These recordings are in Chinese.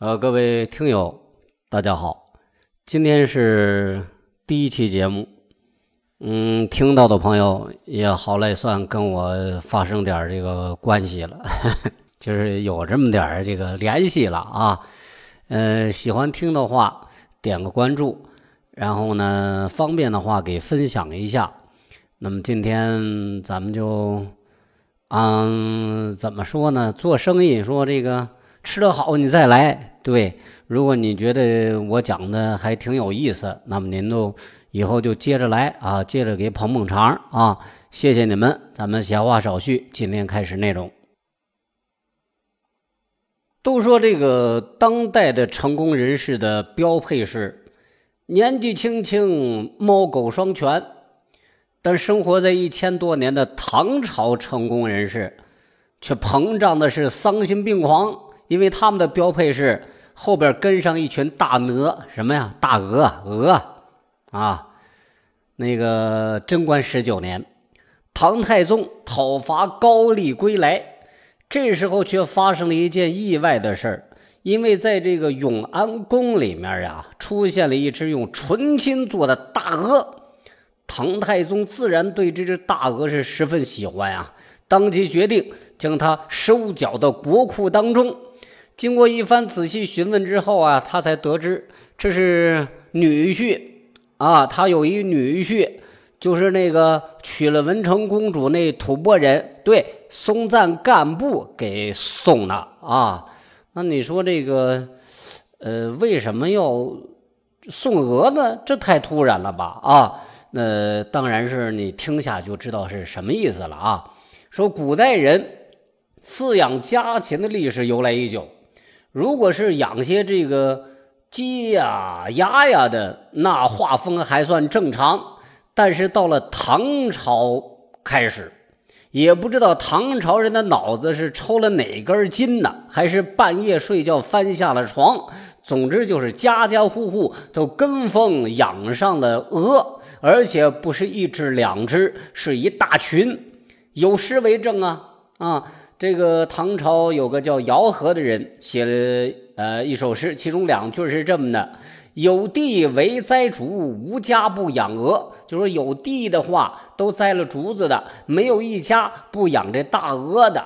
呃，各位听友，大家好，今天是第一期节目，嗯，听到的朋友也好赖算跟我发生点这个关系了，就是有这么点这个联系了啊。呃，喜欢听的话点个关注，然后呢，方便的话给分享一下。那么今天咱们就，嗯，怎么说呢？做生意说这个。吃得好，你再来。对，如果你觉得我讲的还挺有意思，那么您都以后就接着来啊，接着给捧捧场啊。谢谢你们，咱们闲话少叙，今天开始内容。都说这个当代的成功人士的标配是年纪轻轻猫狗双全，但生活在一千多年的唐朝成功人士却膨胀的是丧心病狂。因为他们的标配是后边跟上一群大鹅，什么呀？大鹅，鹅啊！那个贞观十九年，唐太宗讨伐高丽归来，这时候却发生了一件意外的事。因为在这个永安宫里面呀，出现了一只用纯金做的大鹅，唐太宗自然对这只大鹅是十分喜欢啊，当即决定将它收缴到国库当中。经过一番仔细询问之后啊，他才得知这是女婿啊，他有一女婿，就是那个娶了文成公主那吐蕃人，对松赞干部给送的啊。那你说这个，呃，为什么要送鹅呢？这太突然了吧啊？那当然是你听下就知道是什么意思了啊。说古代人饲养家禽的历史由来已久。如果是养些这个鸡呀、鸭呀的，那画风还算正常。但是到了唐朝开始，也不知道唐朝人的脑子是抽了哪根筋呢，还是半夜睡觉翻下了床。总之就是家家户户都跟风养上了鹅，而且不是一只两只，是一大群。有诗为证啊啊！这个唐朝有个叫姚和的人写了呃一首诗，其中两句是这么的：“有地为栽竹，无家不养鹅。”就说有地的话都栽了竹子的，没有一家不养这大鹅的。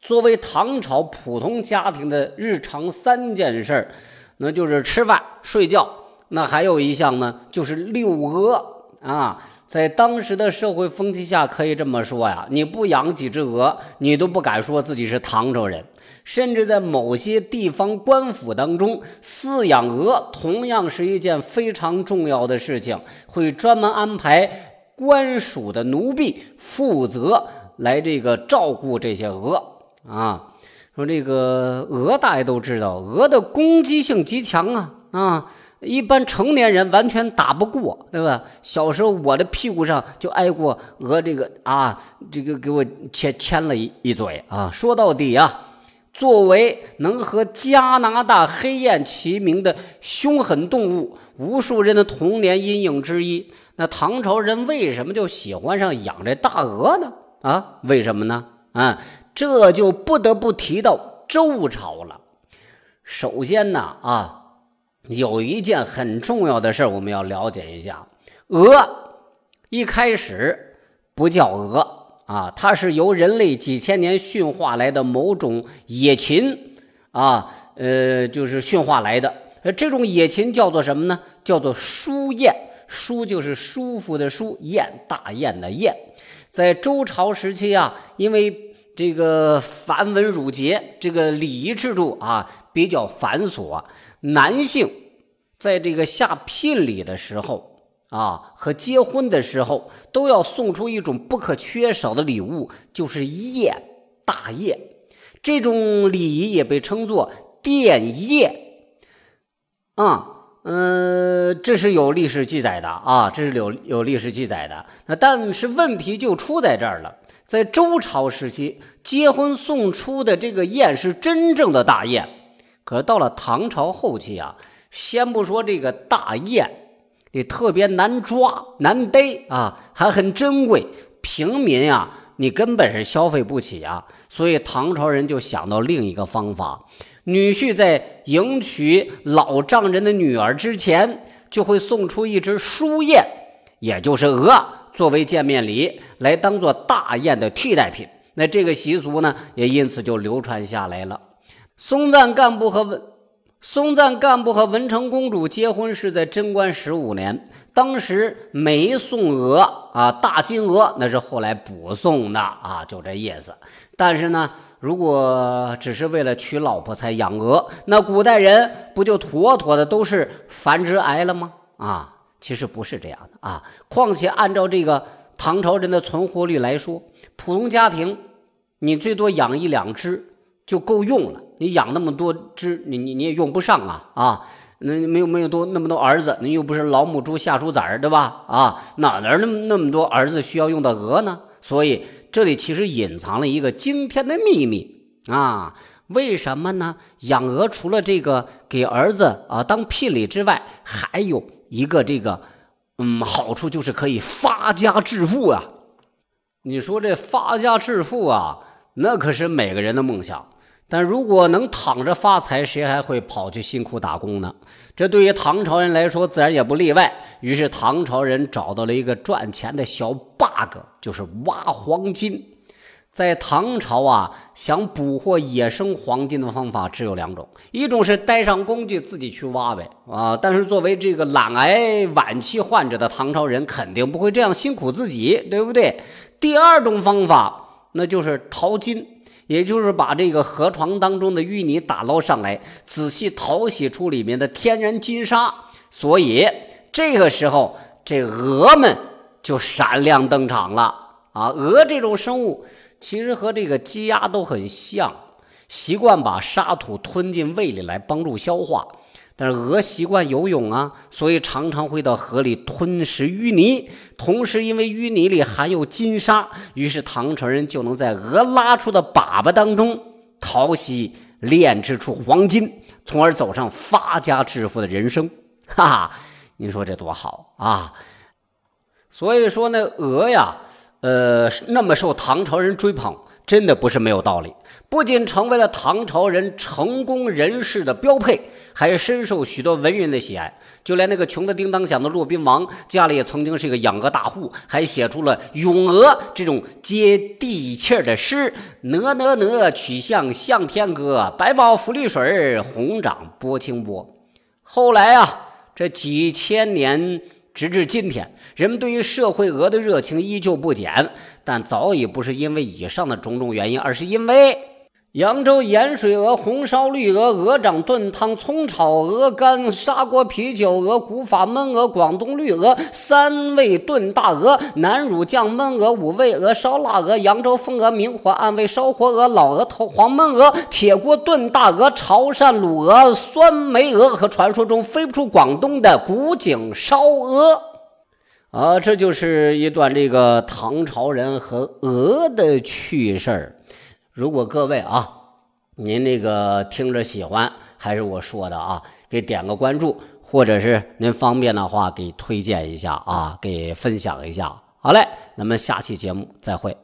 作为唐朝普通家庭的日常三件事那就是吃饭、睡觉，那还有一项呢，就是遛鹅啊。在当时的社会风气下，可以这么说呀，你不养几只鹅，你都不敢说自己是唐朝人。甚至在某些地方官府当中，饲养鹅同样是一件非常重要的事情，会专门安排官署的奴婢负责来这个照顾这些鹅啊。说这个鹅，大家都知道，鹅的攻击性极强啊啊。一般成年人完全打不过，对吧？小时候我的屁股上就挨过鹅这个啊，这个给我牵牵了一一嘴啊。说到底啊，作为能和加拿大黑雁齐名的凶狠动物，无数人的童年阴影之一。那唐朝人为什么就喜欢上养这大鹅呢？啊，为什么呢？啊，这就不得不提到周朝了。首先呢，啊。有一件很重要的事我们要了解一下。鹅一开始不叫鹅啊，它是由人类几千年驯化来的某种野禽啊，呃，就是驯化来的。这种野禽叫做什么呢？叫做舒雁。舒就是舒服的舒，雁大雁的雁。在周朝时期啊，因为这个繁文缛节，这个礼仪制度啊比较繁琐。男性在这个下聘礼的时候啊，和结婚的时候，都要送出一种不可缺少的礼物，就是宴，大宴。这种礼仪也被称作奠宴。啊，嗯，嗯这是有历史记载的啊，这是有有历史记载的。那但是问题就出在这儿了，在周朝时期，结婚送出的这个雁是真正的大雁。可是到了唐朝后期啊，先不说这个大雁，也特别难抓难逮啊，还很珍贵，平民呀，你根本是消费不起啊。所以唐朝人就想到另一个方法，女婿在迎娶老丈人的女儿之前，就会送出一只书雁，也就是鹅，作为见面礼，来当做大雁的替代品。那这个习俗呢，也因此就流传下来了。松赞干部和松赞干部和文成公主结婚是在贞观十五年，当时没送鹅啊，大金鹅那是后来补送的啊，就这意思。但是呢，如果只是为了娶老婆才养鹅，那古代人不就妥妥的都是繁殖癌了吗？啊，其实不是这样的啊。况且按照这个唐朝人的存活率来说，普通家庭你最多养一两只就够用了。你养那么多只，你你你也用不上啊啊！那没有没有多那么多儿子，你又不是老母猪下猪崽儿，对吧？啊，哪来那么那么多儿子需要用到鹅呢？所以这里其实隐藏了一个惊天的秘密啊！为什么呢？养鹅除了这个给儿子啊当聘礼之外，还有一个这个嗯好处，就是可以发家致富啊！你说这发家致富啊，那可是每个人的梦想。但如果能躺着发财，谁还会跑去辛苦打工呢？这对于唐朝人来说，自然也不例外。于是唐朝人找到了一个赚钱的小 bug，就是挖黄金。在唐朝啊，想捕获野生黄金的方法只有两种：一种是带上工具自己去挖呗，啊，但是作为这个懒癌晚期患者的唐朝人，肯定不会这样辛苦自己，对不对？第二种方法，那就是淘金。也就是把这个河床当中的淤泥打捞上来，仔细淘洗出里面的天然金沙，所以这个时候这鹅们就闪亮登场了啊！鹅这种生物其实和这个鸡鸭都很像，习惯把沙土吞进胃里来帮助消化。但是鹅习惯游泳啊，所以常常会到河里吞食淤泥。同时，因为淤泥里含有金沙，于是唐朝人就能在鹅拉出的粑粑当中淘洗炼制出黄金，从而走上发家致富的人生。哈哈，你说这多好啊！所以说呢，鹅呀，呃，那么受唐朝人追捧。真的不是没有道理，不仅成为了唐朝人成功人士的标配，还深受许多文人的喜爱。就连那个穷的叮当响的骆宾王，家里也曾经是一个养鹅大户，还写出了《咏鹅》这种接地气儿的诗：“鹅鹅鹅，曲项向天歌，白毛浮绿水，红掌拨清波。”后来啊，这几千年。直至今天，人们对于社会鹅的热情依旧不减，但早已不是因为以上的种种原因，而是因为扬州盐水鹅、红烧绿鹅、鹅掌炖汤、葱炒鹅肝、砂锅啤酒鹅、古法焖鹅、广东绿鹅、三味炖大鹅、南乳酱焖鹅、五味鹅、烧腊鹅、扬州风鹅、明火暗味烧活鹅、老鹅头黄焖鹅、铁锅炖大鹅、潮汕卤鹅、酸梅鹅和传说中飞不出广东的古井烧鹅。啊，这就是一段这个唐朝人和鹅的趣事儿。如果各位啊，您那个听着喜欢，还是我说的啊，给点个关注，或者是您方便的话，给推荐一下啊，给分享一下。好嘞，咱们下期节目再会。